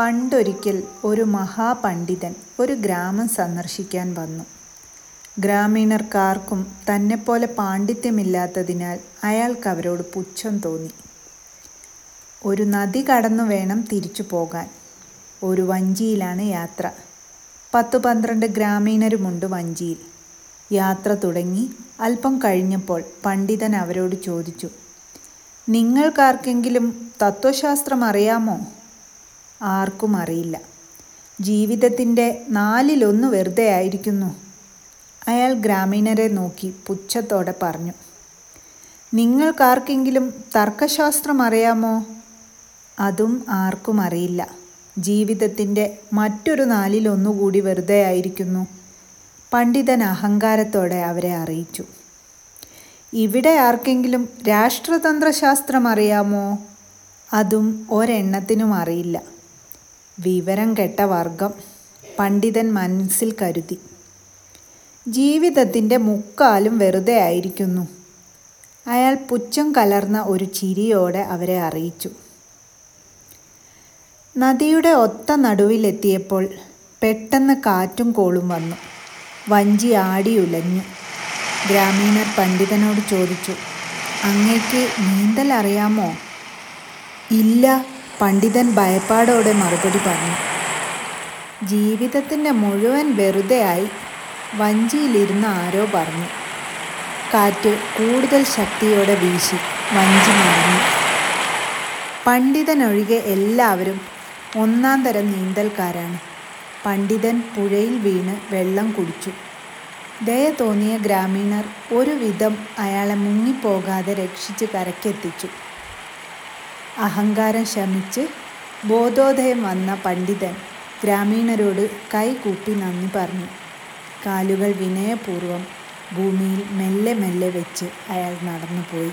പണ്ടൊരിക്കൽ ഒരു മഹാപണ്ഡിതൻ ഒരു ഗ്രാമം സന്ദർശിക്കാൻ വന്നു. ഗ്രാമീണർക്കാർക്കും തന്നെപ്പോലെ പാണ്ഡിത്യമില്ലാത്തതിനാൽ അയാൾക്ക് അവരോട് പുച്ഛം തോന്നി. ഒരു നദി കടന്നു വേണം തിരിച്ചു പോകാൻ. ഒരു വഞ്ചിയിലാണ് യാത്ര. പത്തു പന്ത്രണ്ട് ഗ്രാമീണരുമുണ്ട് വഞ്ചിയിൽ. യാത്ര തുടങ്ങി അല്പം കഴിഞ്ഞപ്പോൾ പണ്ഡിതൻ അവരോട് ചോദിച്ചു, "നിങ്ങൾക്കാർക്കെങ്കിലും തത്വശാസ്ത്രം അറിയാമോ? " ആർക്കും അറിയില്ല. ജീവിതത്തിന്റെ നാലിലൊന്ന് വെറുതെ ആയിരിക്കുന്നു " അയാൾ ഗ്രാമീണരെ നോക്കി പുച്ഛത്തോടെ പറഞ്ഞു. "നിങ്ങൾക്കാർക്കെങ്കിലും തർക്കശാസ്ത്രം അറിയാമോ? " അതും ആർക്കും അറിയില്ല. ജീവിതത്തിന്റെ മറ്റൊരു നാലിലൊന്നുകൂടി വെറുതെ ആയിരിക്കുന്നു " പണ്ഡിതൻ അഹങ്കാരത്തോടെ അവരെ അറിയിച്ചു. "ഇവിടെ ആർക്കെങ്കിലും രാഷ്ട്രതന്ത്രശാസ്ത്രം അറിയാമോ? " അതും ഒരെണ്ണത്തിനും അറിയില്ല. "വിവരം കെട്ട വർഗം " പണ്ഡിതൻ മനസ്സിൽ കരുതി. ജീവിതത്തിന്റെ മുക്കാലും വെറുതെ ആയിരിക്കുന്നു " അയാൾ പുച്ഛം കലർന്ന ഒരു ചിരിയോടെ അവരെ അറിയിച്ചു. നദിയുടെ ഒത്ത നടുവിലെത്തിയപ്പോൾ പെട്ടെന്ന് കാറ്റും കോളും വന്നു. വഞ്ചി ആടിയുലഞ്ഞു. ഗ്രാമീണർ പണ്ഡിതനോട് ചോദിച്ചു, "അങ്ങേക്ക് നീന്തൽ അറിയാമോ? " "ഇല്ല. " പണ്ഡിതൻ ഭയപ്പാടോടെ മറുപടി പറഞ്ഞു. ജീവിതത്തിന്റെ മുഴുവൻ വെറുതെയായി. " വഞ്ചിയിലിരുന്ന ആരോ പറഞ്ഞു. കാറ്റ് കൂടുതൽ ശക്തിയോടെ വീശി. വഞ്ചി മറിഞ്ഞു. പണ്ഡിതനൊഴികെ എല്ലാവരും ഒന്നാം തരം നീന്തൽക്കാരാണ്. പണ്ഡിതൻ പുഴയിൽ വീണ് വെള്ളം കുടിച്ചു. ദയ തോന്നിയ ഗ്രാമീണർ ഒരുവിധം അയാളെ മുങ്ങിപ്പോകാതെ രക്ഷിച്ച് കരയ്ക്കെത്തിച്ചു. അഹങ്കാരം ശമിച്ച് ബോധോദയം വന്ന പണ്ഡിതൻ ഗ്രാമീണരോട് കൈകൂപ്പി നന്ദി പറഞ്ഞു. കാലുകൾ വിനയപൂർവം ഭൂമിയിൽ മെല്ലെ മെല്ലെ വെച്ച് അയാൾ നടന്നുപോയി.